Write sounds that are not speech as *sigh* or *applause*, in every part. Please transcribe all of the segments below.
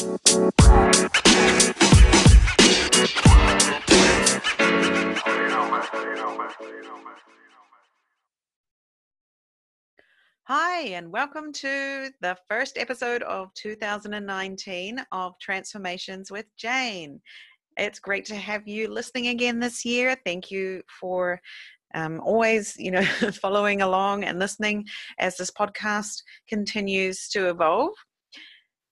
Hi, and welcome to the first episode of 2019 of Transformations with Jane. It's great to have you listening again this year. Thank you for um, always, you know, *laughs* following along and listening as this podcast continues to evolve.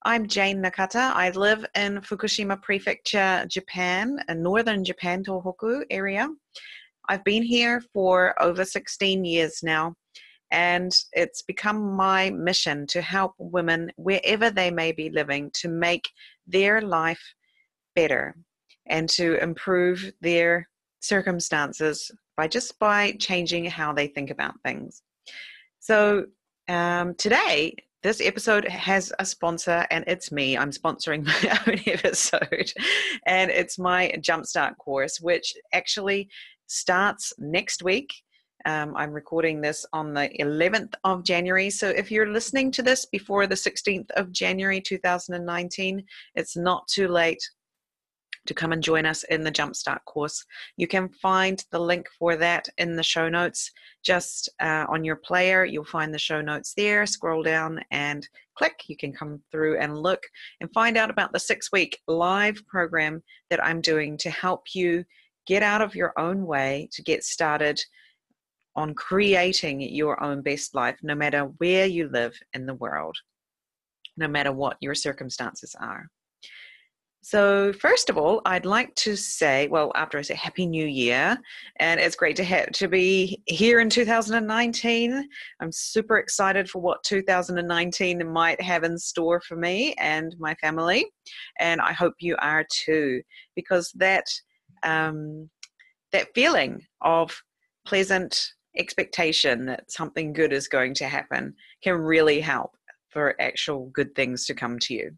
I'm Jane Nakata. I live in Fukushima Prefecture, Japan, in northern Japan, Tohoku area. I've been here for over 16 years now, and it's become my mission to help women wherever they may be living to make their life better and to improve their circumstances by just by changing how they think about things. So um, today, this episode has a sponsor, and it's me. I'm sponsoring *laughs* my own episode, and it's my Jumpstart course, which actually starts next week. Um, I'm recording this on the 11th of January. So if you're listening to this before the 16th of January 2019, it's not too late to come and join us in the Jumpstart course. You can find the link for that in the show notes. Just uh, on your player, you'll find the show notes there. Scroll down and click. You can come through and look and find out about the six week live program that I'm doing to help you get out of your own way to get started on creating your own best life, no matter where you live in the world, no matter what your circumstances are. So, first of all, I'd like to say, well, after I say Happy New Year, and it's great to have to be here in 2019. I'm super excited for what 2019 might have in store for me and my family, and I hope you are too, because that um, that feeling of pleasant expectation that something good is going to happen can really help for actual good things to come to you.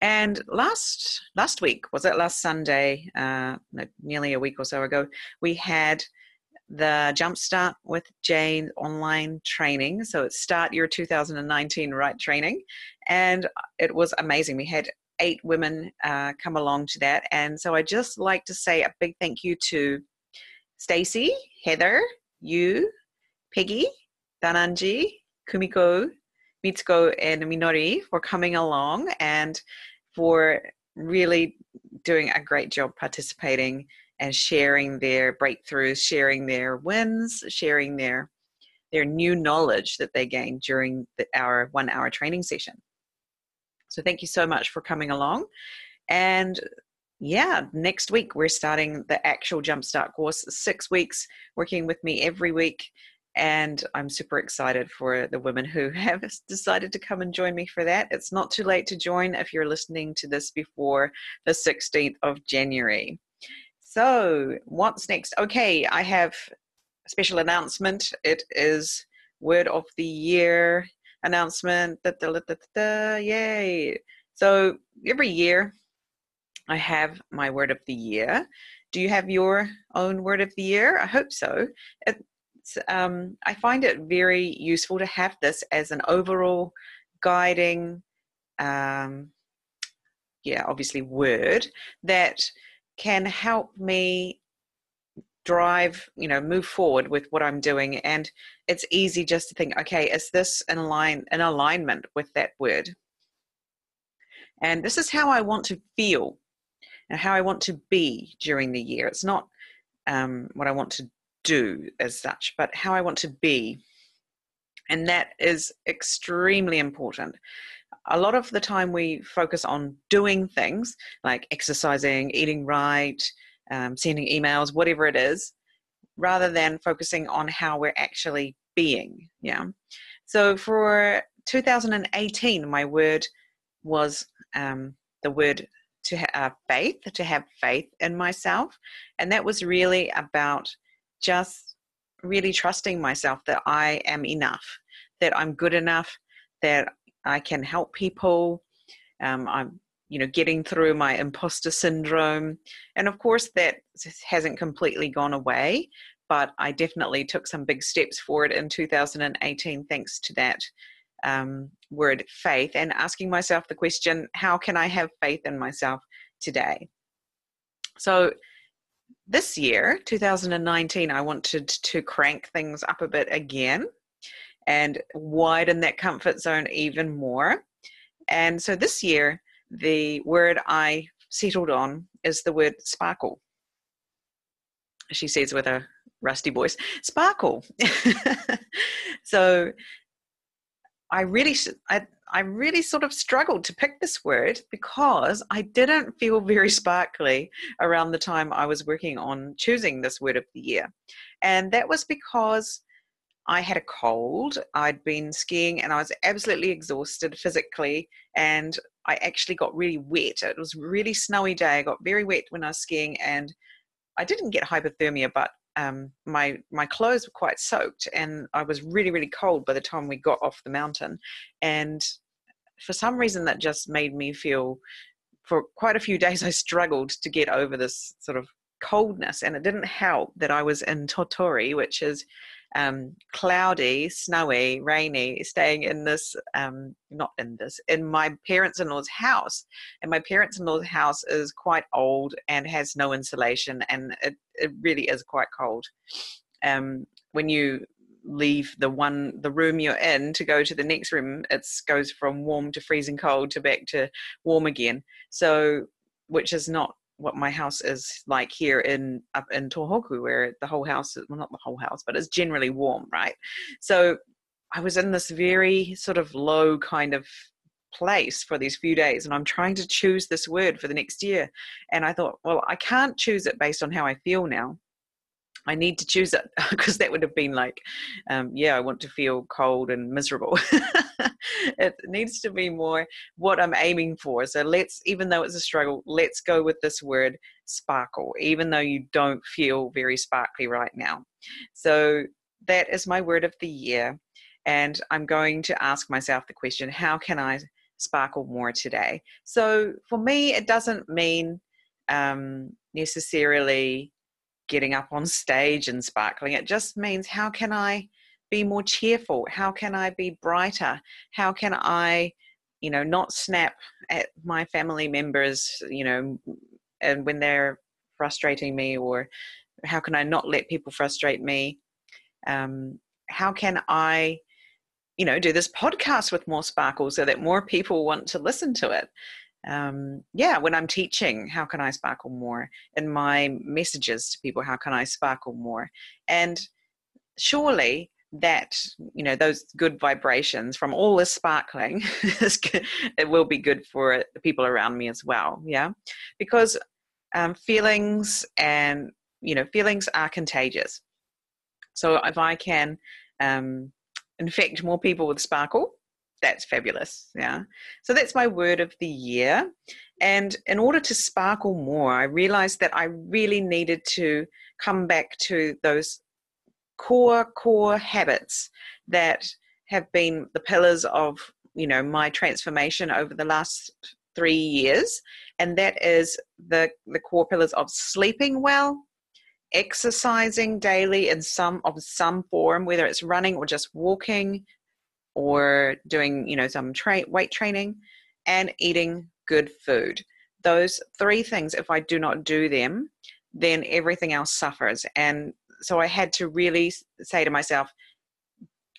And last last week was it last Sunday, uh, nearly a week or so ago, we had the Jumpstart with Jane online training. So it's Start Your 2019 Right training, and it was amazing. We had eight women uh, come along to that, and so I just like to say a big thank you to Stacy, Heather, you, Peggy, Dananji, Kumiko, Mitsuko and Minori for coming along and for really doing a great job participating and sharing their breakthroughs, sharing their wins, sharing their their new knowledge that they gained during the, our one hour training session. So thank you so much for coming along. And yeah, next week we're starting the actual Jumpstart course, six weeks working with me every week and I'm super excited for the women who *laughs* have decided to come and join me for that. It's not too late to join if you're listening to this before the 16th of January. So, what's next? Okay, I have a special announcement. It is Word of the Year announcement. Da, da, da, yay! So, every year I have my Word of the Year. Do you have your own Word of the Year? I hope so. It, um, I find it very useful to have this as an overall guiding, um, yeah, obviously word that can help me drive you know move forward with what i'm doing. And it's easy just to think okay is this in line in alignment with that word? And this is how i want to feel and how i want to be during the year. It's not um, what i want to do as such, but how I want to be. And that is extremely important. A lot of the time we focus on doing things like exercising, eating right, um, sending emails, whatever it is, rather than focusing on how we're actually being. Yeah. So for 2018, my word was um, the word to have uh, faith, to have faith in myself. And that was really about just really trusting myself that I am enough, that I'm good enough, that I can help people. Um, I'm, you know, getting through my imposter syndrome. And of course, that hasn't completely gone away, but I definitely took some big steps forward in 2018 thanks to that um, word faith and asking myself the question how can I have faith in myself today? So, this year, 2019, I wanted to crank things up a bit again and widen that comfort zone even more. And so this year, the word I settled on is the word sparkle. She says with a rusty voice, sparkle. *laughs* so I really, I, I really sort of struggled to pick this word because I didn't feel very sparkly around the time I was working on choosing this word of the year. And that was because I had a cold. I'd been skiing and I was absolutely exhausted physically. And I actually got really wet. It was a really snowy day. I got very wet when I was skiing and I didn't get hypothermia, but um, my my clothes were quite soaked, and I was really really cold by the time we got off the mountain. And for some reason, that just made me feel. For quite a few *laughs* days, I struggled to get over this sort of coldness, and it didn't help that I was in Tottori, which is um, cloudy, snowy, rainy, staying in this, um, not in this, in my parents in law's house. And my parents in law's house is quite old and has no insulation, and it, it really is quite cold. Um, when you leave the one the room you're in to go to the next room it goes from warm to freezing cold to back to warm again so which is not what my house is like here in up in Tohoku, where the whole house, well, not the whole house, but it's generally warm, right? So I was in this very sort of low kind of place for these few days, and I'm trying to choose this word for the next year. And I thought, well, I can't choose it based on how I feel now. I need to choose it *laughs* because that would have been like, um, yeah, I want to feel cold and miserable. *laughs* it needs to be more what I'm aiming for. So let's, even though it's a struggle, let's go with this word sparkle, even though you don't feel very sparkly right now. So that is my word of the year. And I'm going to ask myself the question how can I sparkle more today? So for me, it doesn't mean um, necessarily getting up on stage and sparkling. It just means how can I be more cheerful? How can I be brighter? How can I, you know, not snap at my family members, you know, and when they're frustrating me, or how can I not let people frustrate me? Um, how can I, you know, do this podcast with more sparkle so that more people want to listen to it? Um, yeah, when I'm teaching, how can I sparkle more? In my messages to people, how can I sparkle more? And surely that you know those good vibrations from all this sparkling *laughs* it will be good for the people around me as well yeah because um, feelings and you know feelings are contagious so if i can um, infect more people with sparkle that's fabulous. Yeah. So that's my word of the year. And in order to sparkle more, I realized that I really needed to come back to those core, core habits that have been the pillars of, you know, my transformation over the last three years. And that is the, the core pillars of sleeping well, exercising daily in some of some form, whether it's running or just walking, or doing you know some tra- weight training and eating good food. Those three things if i do not do them then everything else suffers. And so i had to really say to myself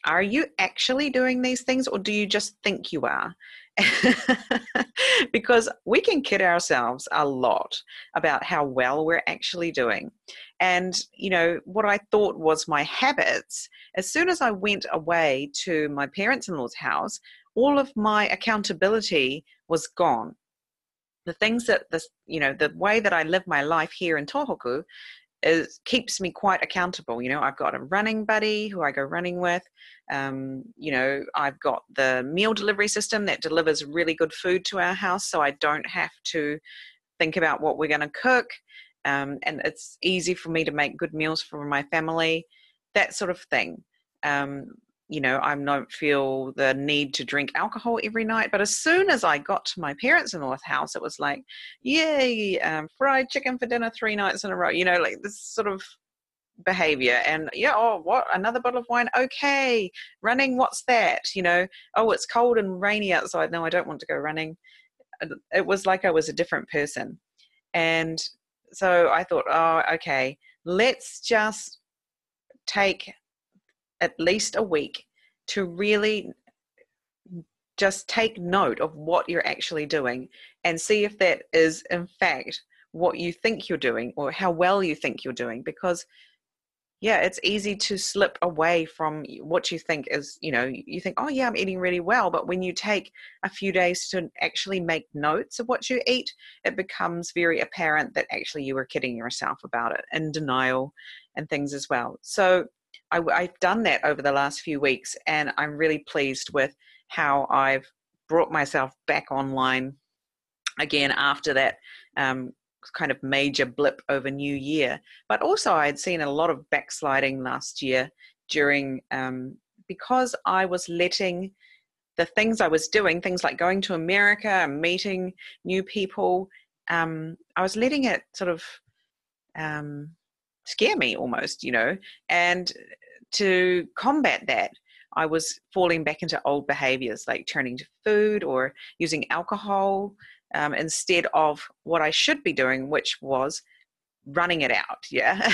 are you actually doing these things or do you just think you are *laughs* because we can kid ourselves a lot about how well we're actually doing. And, you know, what I thought was my habits, as soon as I went away to my parents in law's house, all of my accountability was gone. The things that this, you know, the way that I live my life here in Tohoku is keeps me quite accountable. You know, I've got a running buddy who I go running with. Um, you know, I've got the meal delivery system that delivers really good food to our house, so I don't have to think about what we're going to cook. Um, and it's easy for me to make good meals for my family, that sort of thing. Um, you know, I don't feel the need to drink alcohol every night. But as soon as I got to my parents in law's house, it was like, yay, um, fried chicken for dinner three nights in a row. You know, like this sort of behavior and yeah oh what another bottle of wine okay running what's that you know oh it's cold and rainy outside no i don't want to go running it was like i was a different person and so i thought oh okay let's just take at least a week to really just take note of what you're actually doing and see if that is in fact what you think you're doing or how well you think you're doing. Because yeah it's easy to slip away from what you think is you know you think oh yeah i'm eating really well. But when you take a few days to actually make notes of what you eat it becomes very apparent that actually you were kidding yourself about it and denial and things as well. So I, i've done that over the last few weeks and i'm really pleased with how I've brought myself back online again after that um, kind of major blip over New Year. But also, I had seen a lot of backsliding last year during um, because I was letting the things I was doing, things like going to America and meeting new people, um, I was letting it sort of um, scare me almost, you know. And to combat that, I was falling back into old behaviors like turning to food or using alcohol um, instead of what I should be doing, which was running it out. Yeah.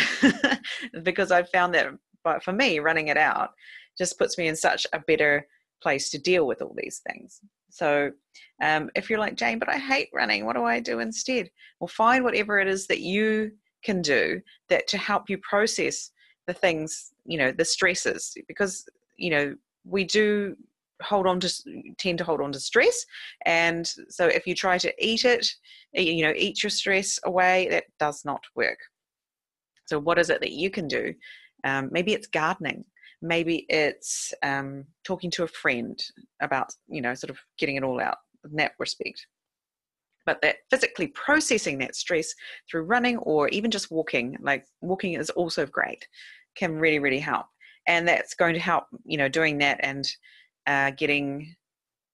*laughs* because I found that, but for me, running it out just puts me in such a better place to deal with all these things. So um, if you're like, Jane, but I hate running, what do I do instead? Well, find whatever it is that you can do that to help you process the things, you know, the stresses, because you know we do hold on to tend to hold on to stress and so if you try to eat it you know eat your stress away that does not work. So what is it that you can do? Um, maybe it's gardening. Maybe it's um, talking to a friend about you know sort of getting it all out in that respect but that physically processing that stress through running or even just walking like walking is also great can really really help. And that's going to help you know doing that and uh, getting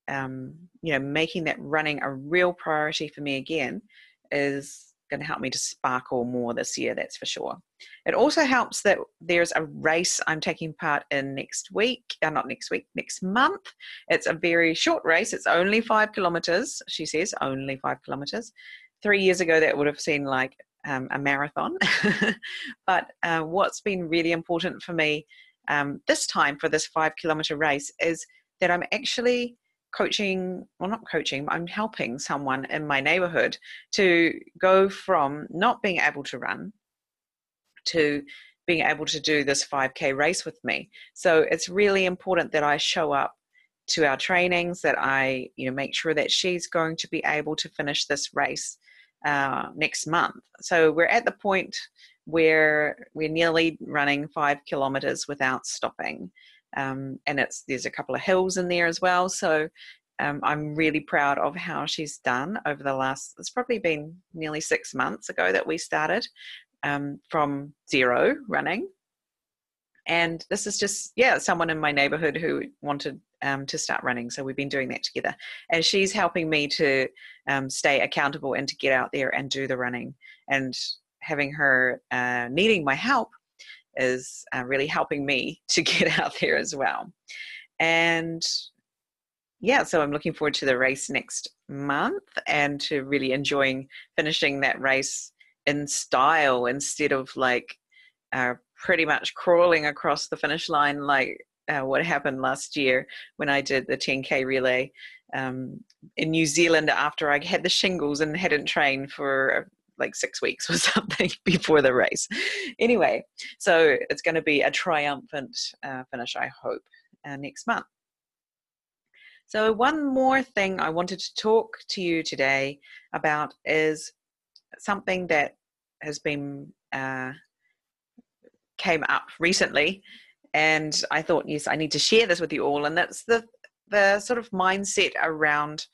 um, you know making that running a real priority for me again is going to help me to sparkle more this year that's for sure. It also helps that there's a race i'm taking part in next week uh, not next week next month. It's a very short race it's only five kilometers she says only five kilometers. Three years ago that would have seemed like um, a marathon. *laughs* But uh, what's been really important for me um, this time for this five kilometer race is that I'm actually coaching, well, not coaching, I'm helping someone in my neighborhood to go from not being able to run to being able to do this 5K race with me. So it's really important that I show up to our trainings, that I, you know, make sure that she's going to be able to finish this race uh, next month. So we're at the point where we're nearly running five kilometers without stopping. Um, and it's there's a couple of hills in there as well. So um, I'm really proud of how she's done over the last. It's probably been nearly six months ago that we started um, from zero running, and this is just yeah someone in my neighborhood who wanted um, to start running. So we've been doing that together, and she's helping me to um, stay accountable and to get out there and do the running. And having her uh, needing my help is uh, really helping me *laughs* to get out there as well. And yeah, so I'm looking forward to the race next month and to really enjoying finishing that race in style instead of like uh, pretty much crawling across the finish line like uh, what happened last year when I did the 10k relay um, in New Zealand after I had the shingles and hadn't trained for like six weeks *laughs* or something before the race. Anyway, so it's going to be a triumphant uh, finish, I hope, uh, next month. So, one more thing I wanted to talk to you today about is something that has been uh, came up recently, and I thought, yes, I need to share this with you all, and that's the the sort of mindset around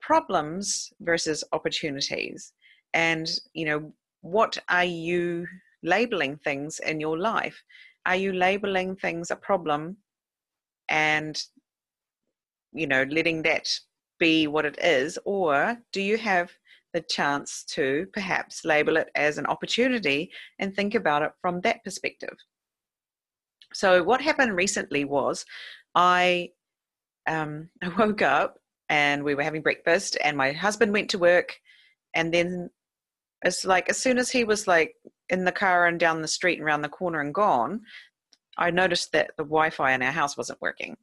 problems versus opportunities and you know what are you labeling things in your life are you labeling things a problem and you know letting that be what it is or do you have the chance to perhaps label it as an opportunity and think about it from that perspective. So, what happened recently was I, um, I *laughs* woke up and we were having breakfast, and my husband went to work, and then it's like as soon as he was like in the car and down the street and around the corner and gone, I noticed that the Wi-Fi in our house wasn't working,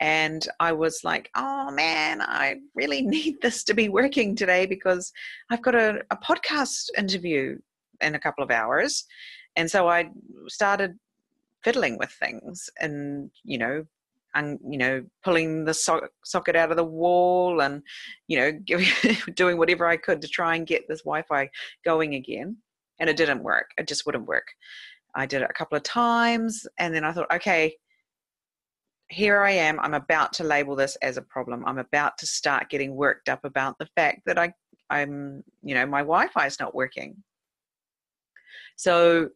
and I was like, "Oh man, I really *laughs* need this to be working today because I've got a, a podcast interview in a couple of hours." And so I started fiddling with things and you know and you know pulling the so- socket out of the wall and you know *laughs* giving, doing whatever i could to try and get this wi-fi going again. And it didn't work. It just wouldn't work. I did it a couple of times and then i thought okay here i am. I'm about to label this as a problem. I'm about to start getting worked up about the fact that i i'm you know my wi-fi is not working. So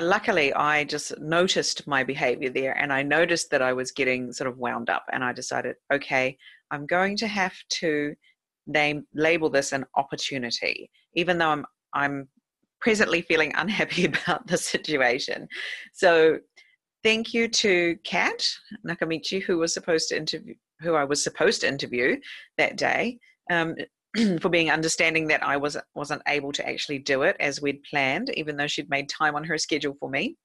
Luckily I just noticed my behavior there and I noticed that I was getting sort of wound up and I decided, okay, I'm going to have to name label this an opportunity, even though I'm I'm presently feeling *laughs* unhappy about the situation. So thank you to Kat Nakamichi, who was supposed to interview who I was supposed to interview that day. Um, *clears throat* for being understanding that I was wasn't able to actually do it as we'd planned, even though she'd made time on her schedule for me.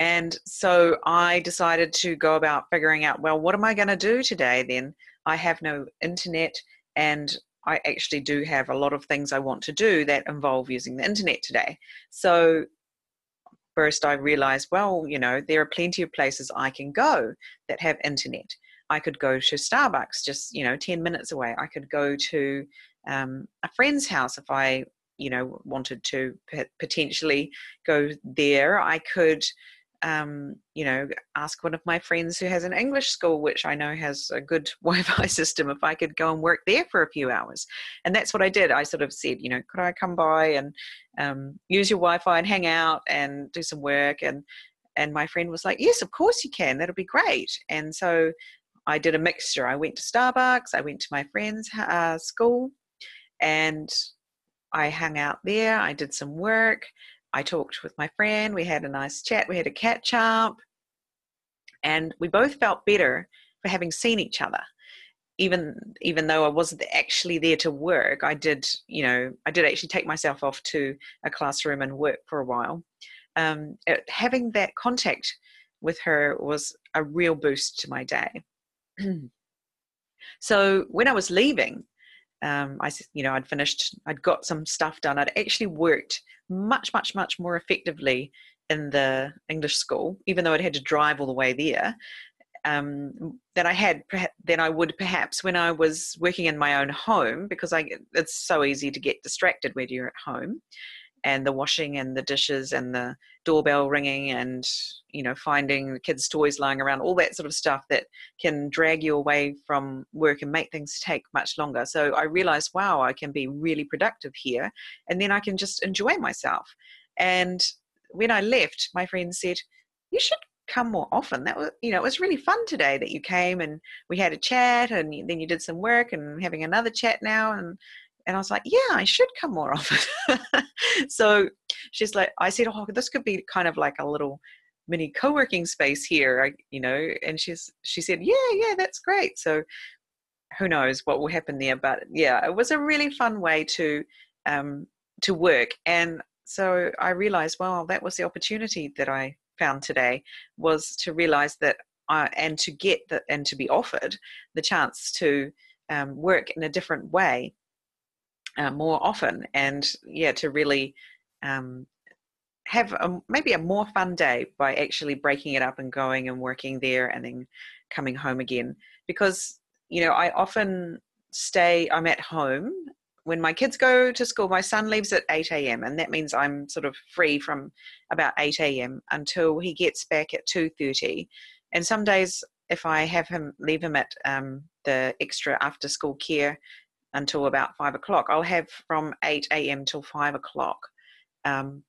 And so I decided to go about figuring out, well, what am I going to do today then? I have no internet and I actually do have a lot of things I want to do that involve using the internet today. So first I realized, well, you know, there are plenty of places I can go that have internet. I could go to Starbucks just, you know, 10 minutes away. I could go to um, a friend's house if I, you know, wanted to potentially go there. I could, um, you know, ask one of my friends who has an English school, which I know has a good *laughs* Wi Fi system, if I could go and work there for a few hours. And that's what I did. I sort of said, you know, could I come by and um, use your Wi Fi and hang out and do some work? And and my friend was like, yes, of course you can. That'll be great. And so I did a mixture. I went to Starbucks, I went to my friend's uh, school, and I hung out there. I did some work. I talked with my friend. We had a nice chat. We had a catch up. And we both felt better for having seen each other. Even even though I wasn't actually there to work, I did, you know, I did actually take myself off to a classroom and work for a while. Um, having that contact with her was a real boost to my day. *clears throat* so when I was leaving, um, I, you know, I'd finished, I'd got some stuff done. I'd actually worked much, much, much more effectively in the English school, even though I'd had to drive all the way there, um, than I had, than I would perhaps when I was working in my own home, because I, it's so easy to get distracted when you're at home and the washing and the dishes and the doorbell ringing and you know finding the kids toys lying around all that sort of stuff that can drag you away from work and make things take much longer. So i realized wow i can be really productive here and then i can just enjoy myself. And when i left my friend said you should come more often. That was you know it was really fun today that you came and we had a chat and then you did some work and having another chat now and and I was like, yeah, I should come more *laughs* often. so she's like, I said, oh, this could be kind of like a little mini co-working space here, I, you know. And she's she said, yeah, yeah, that's great. So who knows what will happen there? But yeah, it was a really fun way to um, to work. And so I realized, well, that was the opportunity that I found today was to realize that I, and to get the, and to be offered the chance to um, work in a different way uh, more often and yeah to really um, have a, maybe a more fun day by actually breaking it up and going and working there and then coming home again. Because you know i often stay i'm at home. When my kids go to school my son leaves at 8 a.m and that means i'm sort of free from about 8 a.m until he gets back at 2.30 and some days if i have him leave him at um, the extra after school care until about five o'clock. I'll have from 8 a.m. till five o'clock, um,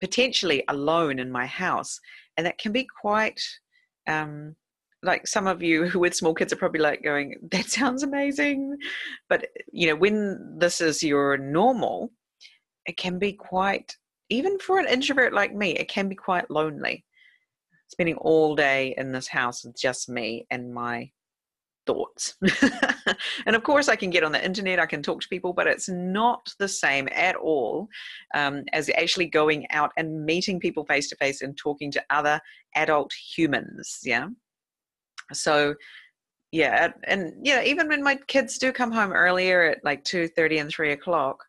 potentially alone in my house. And that can be quite um, like some of you who *laughs* with small kids are probably like going, that sounds amazing. But, you know, when this is your normal, it can be quite, even for an introvert like me, it can be quite lonely. Spending all day in this house with just me and my thoughts. *laughs* and of course, I can get on the internet, I can talk to people, but it's not the same at all um, as actually going out and meeting people face to face and talking to other adult humans. Yeah. So, yeah, and yeah, even when my kids do come home earlier at like two thirty and three o'clock,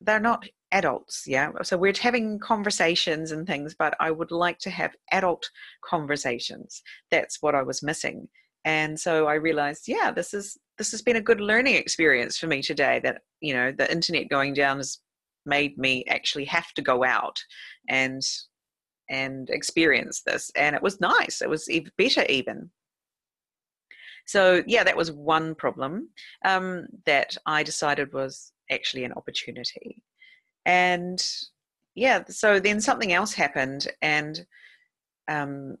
they're not adults yeah so we're having conversations and things but i would like to have adult conversations that's what i was missing and so i realized yeah this is this has been a good learning experience for me today that you know the internet going down has made me actually have to go out and and experience this. And it was nice. It was even better even. So yeah that was one problem um, that i decided was actually an opportunity. And yeah so then something else happened and um,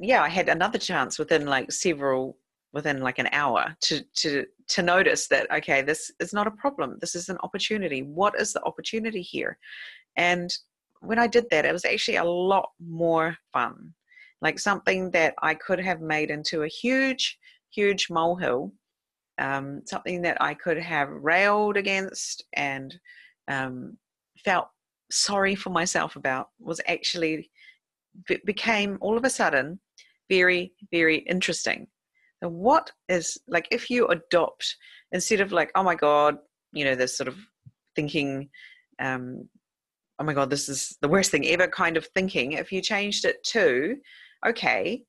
yeah i had another chance within like several within like an hour to to to notice that okay this is not a problem. This is an opportunity. What is the opportunity here? And when I did that, it was actually a lot more fun. Like something that I could have made into a huge, huge molehill, um, something that I could have railed against and um, felt sorry for myself about was actually became all of a sudden very, very interesting. And what is like if you adopt instead of like, oh my God, you know, this sort of thinking um, oh my god this is the worst thing ever kind of thinking if you changed it to okay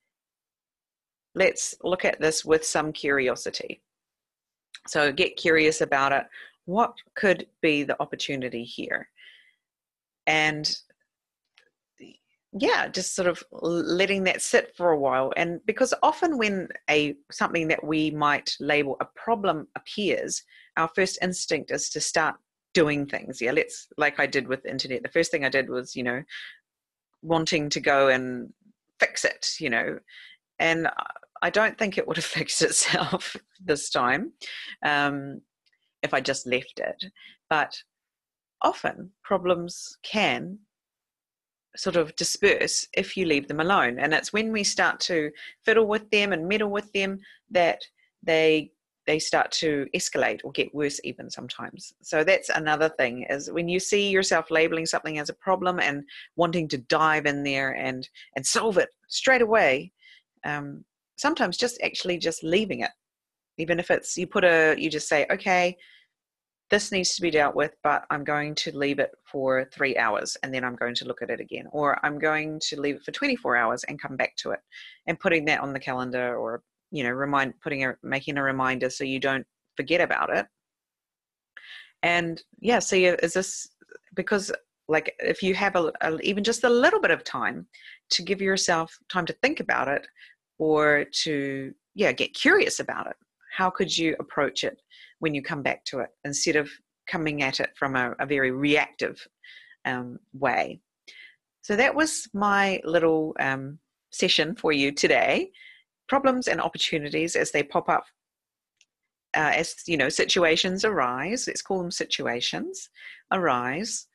let's look at this with some curiosity. So get curious about it. What could be the opportunity here? And yeah just sort of letting that sit for a while and because often when a something that we might label a problem appears our first instinct is to start doing things. Yeah let's like i did with internet the first thing i did was you know wanting to go and fix it you know and i don't think it would have *laughs* fixed itself this time um, if i just left it but often problems can sort of disperse if you leave them alone. And it's when we start to fiddle with them and meddle with them that they they start to escalate or get worse even sometimes. So that's another thing is when you see yourself labeling something as a problem and wanting to dive in there and and solve it straight away um, sometimes just actually just leaving it. Even if it's you put a you just say okay this needs to be dealt with but i'm going to leave it for three hours and then i'm going to look at it again. Or i'm going to leave it for 24 hours and come back to it and putting that on the calendar or you know remind putting a making a reminder so you don't forget about it. And yeah so is this because like if you have a, a, even just a little bit of time to give yourself time to think about it or to yeah get curious about it how could you approach it when you come back to it instead of coming at it from a, a very reactive um, way? So that was my little um, session for you today. Problems and opportunities as they pop up uh, as you know situations arise let's call them situations arise.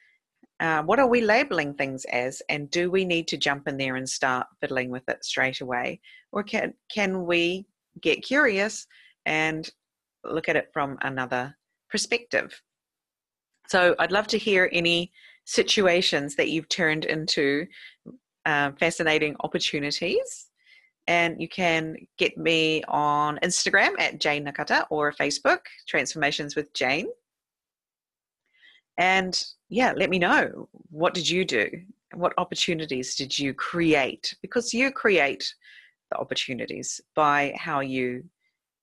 Uh, what are we labeling things as and do we need to jump in there and start fiddling with it straight away? Or can can we get curious and look at it from another perspective so i'd love to hear any situations that you've turned into uh, fascinating opportunities and you can get me on Instagram at Jane Nakata or Facebook, Transformations with Jane. And yeah, let me know what did you do? What opportunities did you create? Because you create the opportunities by how you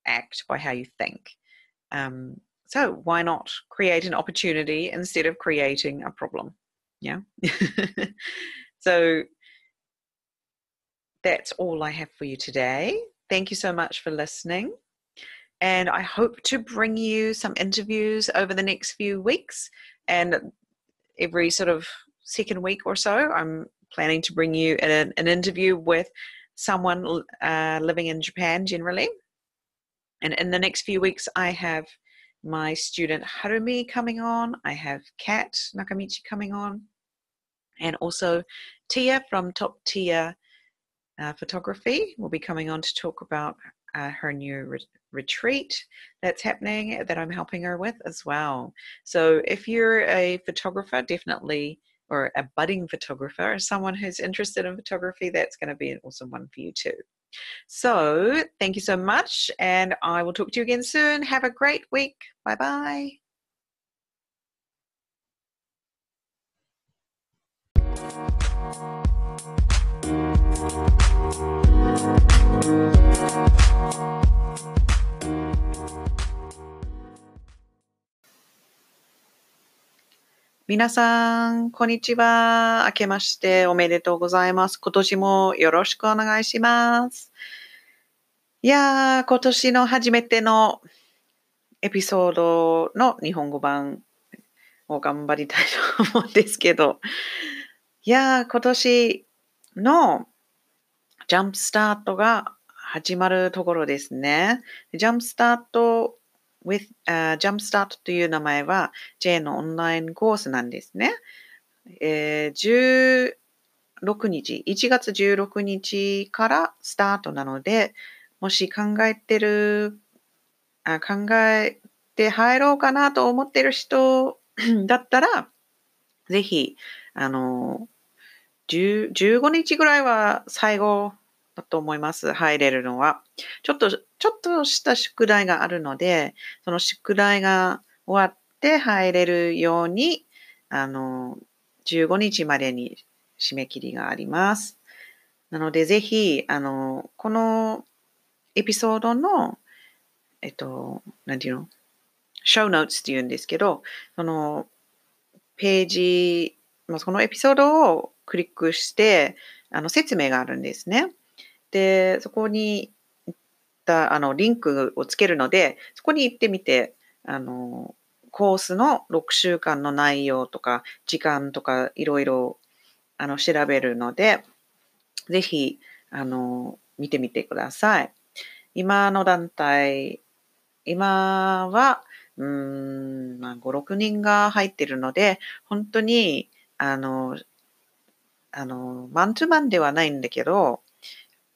act, by how you think. Um, so why not create an opportunity instead of creating a problem? Yeah. *laughs* so that's all I have for you today. Thank you so much for listening. And I hope to bring you some interviews over the next few weeks. And every sort of second week or so, I'm planning to bring you an, an interview with someone uh, living in Japan generally. And in the next few weeks, I have my student Harumi coming on. I have Kat Nakamichi coming on. And also Tia from Top Tier uh, Photography will be coming on to talk about uh, her new re- retreat that's happening that I'm helping her with as well. So if you're a photographer, definitely, or a budding photographer, or someone who's interested in photography, that's going to be an awesome one for you too. So thank you so much, and I will talk to you again soon. Have a great week. Bye bye. Thank you. 皆さん、こんにちは。明けましておめでとうございます。今年もよろしくお願いします。いやー、今年の初めてのエピソードの日本語版を頑張りたいと思うんですけど、いやー、今年のジャンプスタートが始まるところですね。ジャンプスタート with、uh, Jumpstart という名前は J のオンラインコースなんですね。えー、16日、1月16日からスタートなので、もし考えてる、あ考えて入ろうかなと思ってる人 *coughs* だったら、ぜひ、あの、15日ぐらいは最後だと思います。入れるのは。ちょっと、ちょっとした宿題があるので、その宿題が終わって入れるように、あの、15日までに締め切りがあります。なので、ぜひ、あの、このエピソードの、えっと、なんていうの？ショーノーツって言うんですけど、そのページ、そのエピソードをクリックして、あの説明があるんですね。で、そこに行ったあのリンクをつけるので、そこに行ってみて、あの、コースの6週間の内容とか、時間とか、いろいろあの調べるので、ぜひ、あの、見てみてください。今の団体、今は、うん、まあ、5、6人が入ってるので、本当に、あの、あの、マンツーマンではないんだけど、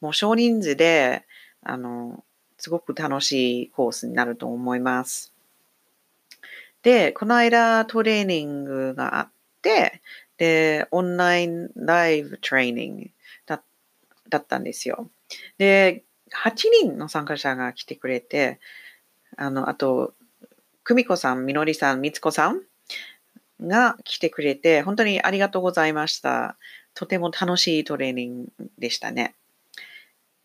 もう少人数で、あの、すごく楽しいコースになると思います。で、この間トレーニングがあって、で、オンラインライブトレーニングだだったんですよ。で、8人の参加者が来てくれて、あの、あと、久美子さん、みのりさん、みつこさんが来てくれて、本当にありがとうございました。とても楽しいトレーニングでしたね。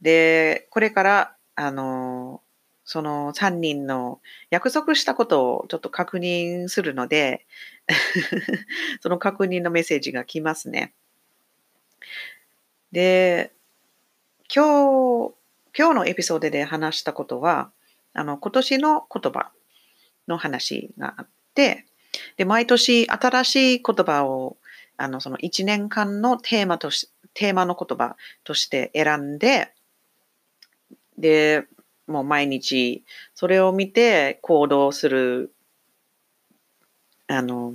で、これから、あの、その3人の約束したことをちょっと確認するので *laughs* その確認のメッセージが来ますね。で、今日、今日のエピソードで話したことは、あの、今年の言葉の話があって、で、毎年新しい言葉を、あの、その1年間のテーマとし、テーマの言葉として選んで、で、もう毎日それを見て行動する、あの、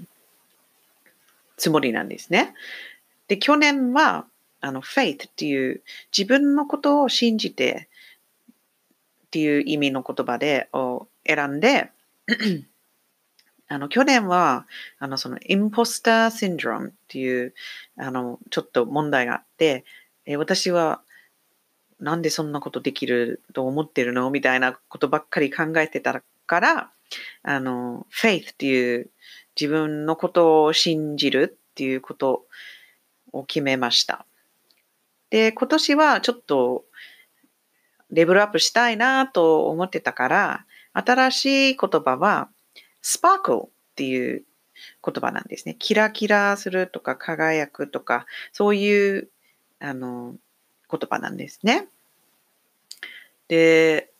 つもりなんですね。で、去年は、あの、faith っていう自分のことを信じてっていう意味の言葉で、を選んで、あの、去年は、あの、その、インポスターシンドロームっていう、あの、ちょっと問題があって、え私は、なんでそんなことできると思ってるのみたいなことばっかり考えてたから、あの、faith っていう自分のことを信じるっていうことを決めました。で、今年はちょっとレベルアップしたいなと思ってたから、新しい言葉は sparkle っていう言葉なんですね。キラキラするとか輝くとか、そういうあの言葉なんですね。で、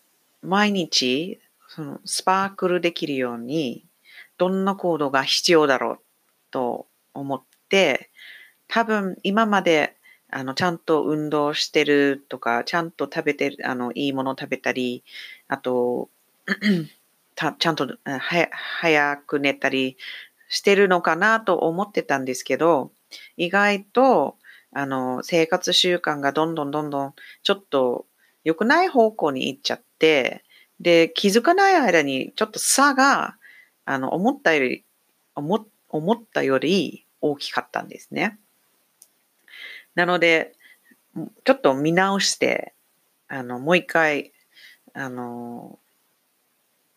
毎日、そのスパークルできるように、どんな行動が必要だろうと思って、多分今まであの、ちゃんと運動してるとか、ちゃんと食べてる、あの、いいもの食べたり、あと、*clears throat* たちゃんとは早く寝たりしてるのかなと思ってたんですけど、意外と、あの、生活習慣がどんどんどんどん、ちょっと良くない方向に行っちゃって、で、気づかない間にちょっと差が、あの、思ったより、思思ったより大きかったんですね。なので、ちょっと見直して、あの、もう一回、あの、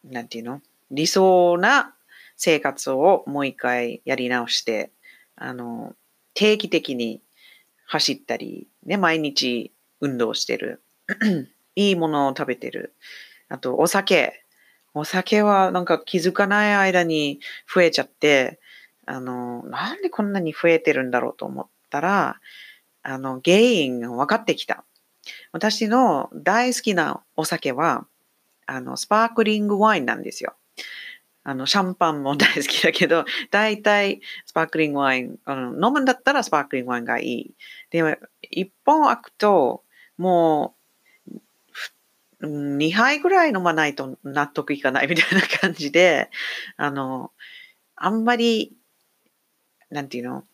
なんていうの？理想な生活をもう一回やり直して、あの、定期的に走ったり、ね、毎日運動してる。*clears throat* いいものを食べてる。あと、お酒。お酒はなんか気づかない間に増えちゃって、あの、なんでこんなに増えてるんだろうと思ったら、あの、原因が分かってきた。私の大好きなお酒は、あの、スパークリングワインなんですよ。あの、シャンパンも大好きだけど、*laughs* 大体スパークリングワイン、あの飲むんだったらスパークリングワインがいい。でも、一本開くと、もう、2杯ぐらい飲まないと納得いかないみたいな感じで、*laughs* あの、あんまり、なんていうの、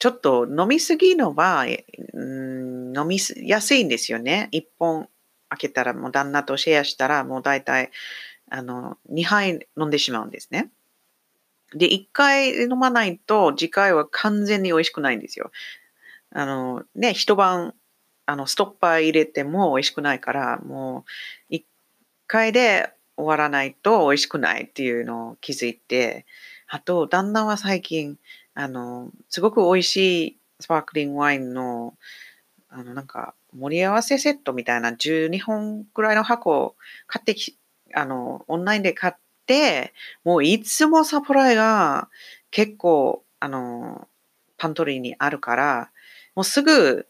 ちょっと飲みすぎのは、うん、飲みやすいんですよね。一本開けたら、もう旦那とシェアしたら、もう大体、あの、2杯飲んでしまうんですね。で、1回飲まないと、次回は完全に美味しくないんですよ。あの、ね、一晩、あの、ストッパー入れても美味しくないから、もう、1回で終わらないと美味しくないっていうのを気づいて、あと、旦那は最近、あの、すごく美味しいスパークリングワインの、あの、なんか、盛り合わせセットみたいな12本くらいの箱を買ってき、あの、オンラインで買って、もういつもサプライが結構、あの、パントリーにあるから、もうすぐ、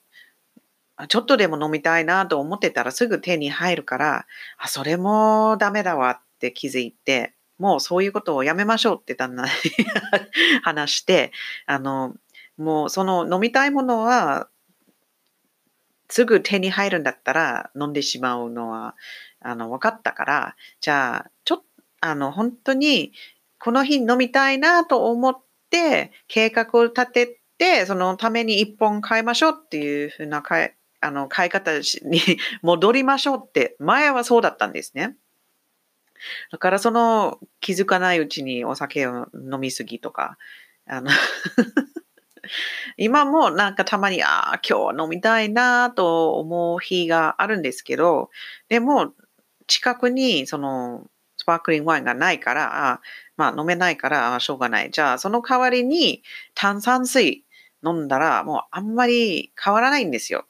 ちょっとでも飲みたいなと思ってたらすぐ手に入るから、あ、それもダメだわって気づいて、もうそういうことをやめましょうって旦那に *laughs* 話して、あの、もうその飲みたいものはすぐ手に入るんだったら飲んでしまうのは、あの、分かったから、じゃあ、ちょっと、あの、本当に、この日飲みたいなと思って、計画を立てて、そのために一本買いましょうっていうふうな買い、あの、買い方に戻りましょうって、前はそうだったんですね。だからその気づかないうちにお酒を飲みすぎとか、あの *laughs* 今もなんかたまに、ああ、今日飲みたいなと思う日があるんですけど、でも近くにそのスパークリングワインがないから、あまあ飲めないからしょうがない。じゃあその代わりに炭酸水飲んだらもうあんまり変わらないんですよ。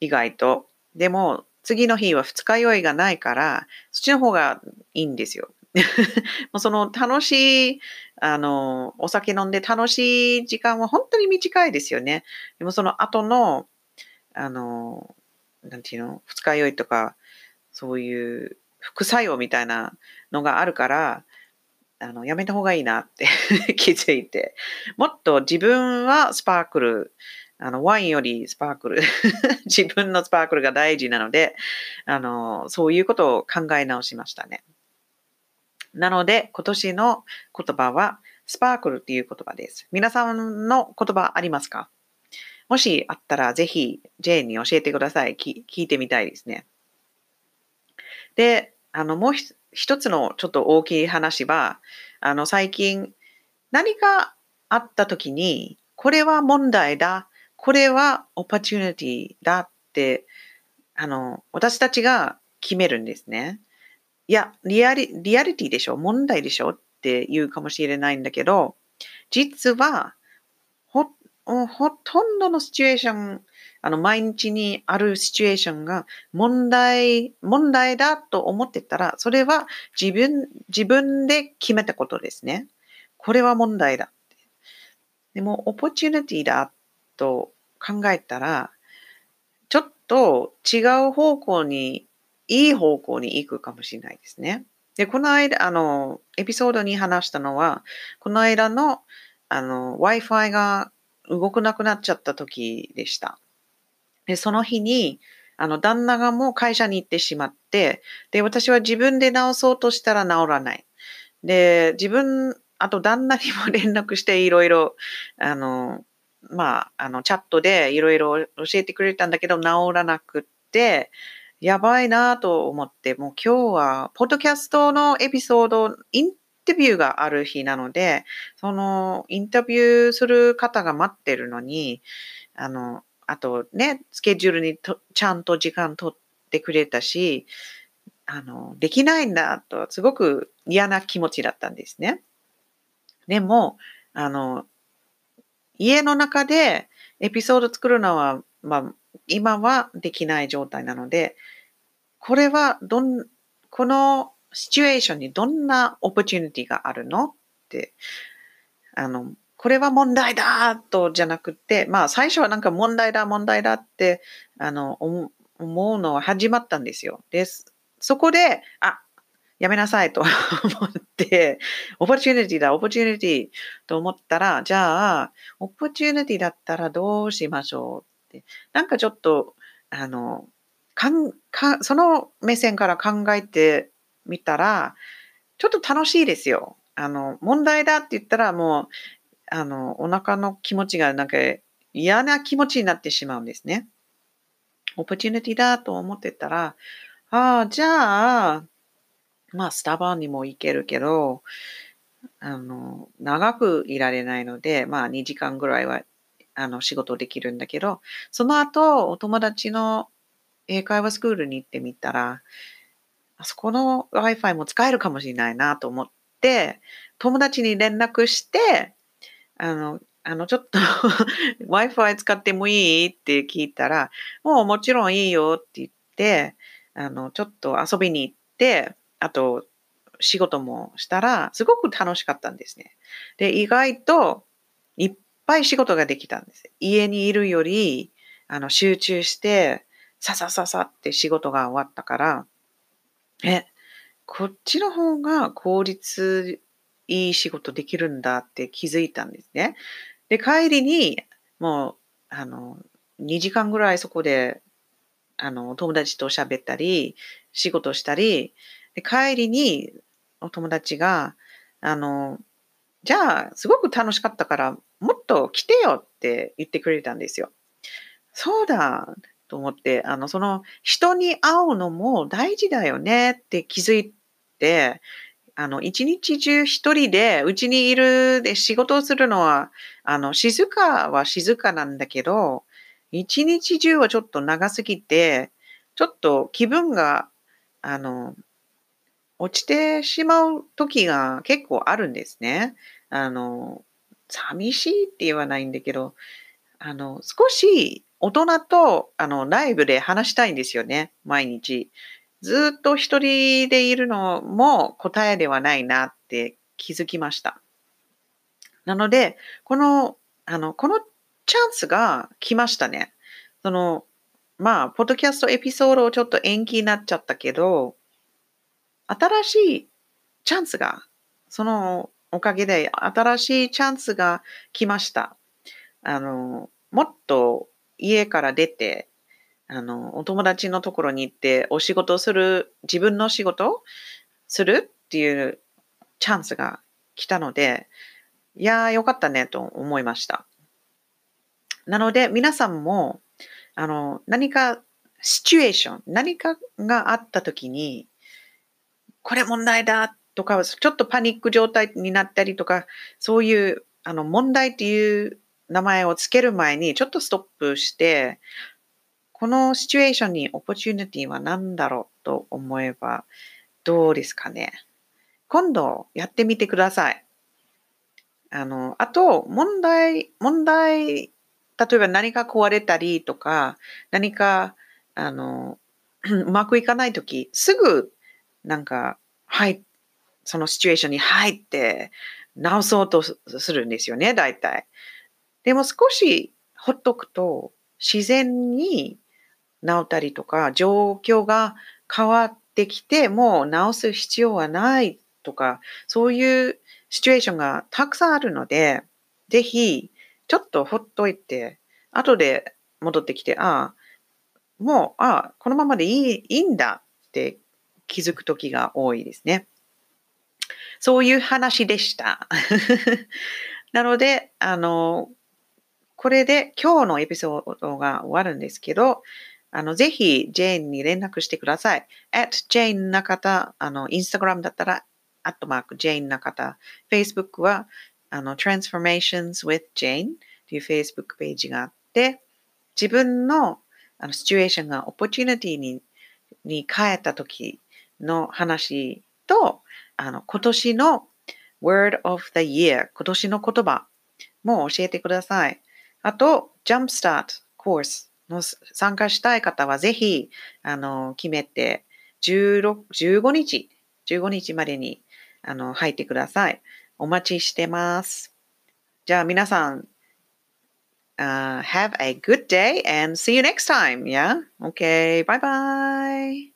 意外と。でも次の日は二日酔いがないから、そっちの方がいいんですよ。*laughs* もうその楽しい、あの、お酒飲んで楽しい時間は本当に短いですよね。でもその後の、あの、なんていうの、二日酔いとか、そういう副作用みたいなのがあるから、あの、やめた方がいいなって *laughs* 気づいて、もっと自分はスパークル、あの、ワインよりスパークル *laughs* 自分のスパークルが大事なので、あの、そういうことを考え直しましたね。なので、今年の言葉は、スパークルっていう言葉です。皆さんの言葉ありますか？もしあったら、ぜひ、ジェーンに教えてください。聞いてみたいですね。で、あの、もう一つのちょっと大きい話は、あの、最近、何かあった時に、これは問題だ、これはオパチュニティだって、あの、私たちが決めるんですね。いや、リアリリアリティでしょ？問題でしょ？って言うかもしれないんだけど、実は、ほ、ほとんどのシチュエーション、あの、毎日にあるシチュエーションが問題、問題だと思ってたら、それは自分、自分で決めたことですね。これは問題だ。でも、オポチュニティだと考えたら、ちょっと違う方向にいい方向に行くかもしれないですね。で、この間、あの、エピソードに話したのは、この間の、あの、Wi-Fi が動かなくなっちゃった時でした。で、その日に、あの、旦那がもう会社に行ってしまって、で、私は自分で直そうとしたら治らない。で、自分、あと旦那にも連絡していろいろ、あの、まあ、あの、チャットでいろいろ教えてくれたんだけど、治らなくって、やばいなと思って、もう今日は、ポッドキャストのエピソード、インタビューがある日なので、その、インタビューする方が待ってるのに、あの、あとね、スケジュールにとちゃんと時間取ってくれたし、あの、できないんだと、すごく嫌な気持ちだったんですね。でも、あの、家の中でエピソード作るのは、まあ、今はできない状態なので、これはどん、このシチュエーションにどんなオプチュニティがあるのって、あの、これは問題だとじゃなくて、まあ最初はなんか問題だ問題だって、あの、思うのは始まったんですよ。です。そこで、あ、やめなさいと *laughs* 思って、オポチュニティだ、オポチュニティと思ったら、じゃあ、オポチュニティだったらどうしましょうって。なんかちょっと、あの、かんかその目線から考えてみたら、ちょっと楽しいですよ。あの、問題だって言ったらもう、あの、お腹の気持ちがなんか嫌な気持ちになってしまうんですね。オポチュニティだと思ってたら、ああ、じゃあ、まあ、スタバにも行けるけど、あの、長くいられないので、まあ、2時間ぐらいは、あの、仕事できるんだけど、その後、お友達の英会話スクールに行ってみたら、あそこの Wi-Fi も使えるかもしれないなと思って、友達に連絡して、あの、あの、ちょっと *laughs* Wi-Fi 使ってもいいって聞いたら、もうもちろんいいよって言って、あの、ちょっと遊びに行って、あと、仕事もしたら、すごく楽しかったんですね。で、意外と、いっぱい仕事ができたんです。家にいるより、あの、集中して、ささささって仕事が終わったから、え、こっちの方が効率いい仕事できるんだって気づいたんですね。で、帰りに、もう、あの、2時間ぐらいそこで、あの、友達と喋ったり、仕事したり、で、帰りにお友達が、あの、じゃあ、すごく楽しかったから、もっと来てよって言ってくれたんですよ。そうだと思って、あの、その人に会うのも大事だよねって気づいて、あの、一日中一人でうちにいるで仕事をするのは、あの、静かは静かなんだけど、一日中はちょっと長すぎて、ちょっと気分が、あの、落ちてしまう時が結構あるんですね。あの、寂しいって言わないんだけど、あの、少し大人と、あの、ライブで話したいんですよね。毎日。ずっと一人でいるのも答えではないなって気づきました。なので、この、あの、このチャンスが来ましたね。その、まあ、ポッドキャストエピソードをちょっと延期になっちゃったけど、新しいチャンスが、そのおかげで新しいチャンスが来ました。あの、もっと家から出て、あの、お友達のところに行ってお仕事する、自分の仕事するっていうチャンスが来たので、いやーよかったねと思いました。なので皆さんも、あの、何かシチュエーション、何かがあった時に、これ問題だとか、ちょっとパニック状態になったりとか、そういうあの問題っていう名前をつける前にちょっとストップして、このシチュエーションにオポチュニティは何だろうと思えばどうですかね。今度やってみてください。あの、あと、問題、問題、例えば何か壊れたりとか、何か、あの、*clears throat* うまくいかないとき、すぐなんか、はい、そのシチュエーションに入って直そうとするんですよね、大体。でも少しほっとくと自然に治ったりとか、状況が変わってきて、もう直す必要はないとか、そういうシチュエーションがたくさんあるので、ぜひ、ちょっとほっといて、後で戻ってきて、ああ、もう、あこのままでいいいいんだって気づく時が多いですね。そういう話でした。*laughs* なので、あの、これで今日のエピソードが終わるんですけど、あの、ぜひ、ジェーンに連絡してください。at Jane 中田、あの、インスタグラムだったら、アットマーク、Jane 中田。Facebook は、あの、Transformations with Jane という Facebook ページがあって、自分のあのシチュエーションがオポチュニティにに変えた時の話と、あの、今年の Word of the Year、今年の言葉も教えてください。あと、Jumpstart コースの参加したい方はぜひ、あの、決めて、16 15日、15日までにあの入ってください。お待ちしてます。じゃあ皆さん、uh, have a good day and see you next time. Yeah? Okay. Bye bye.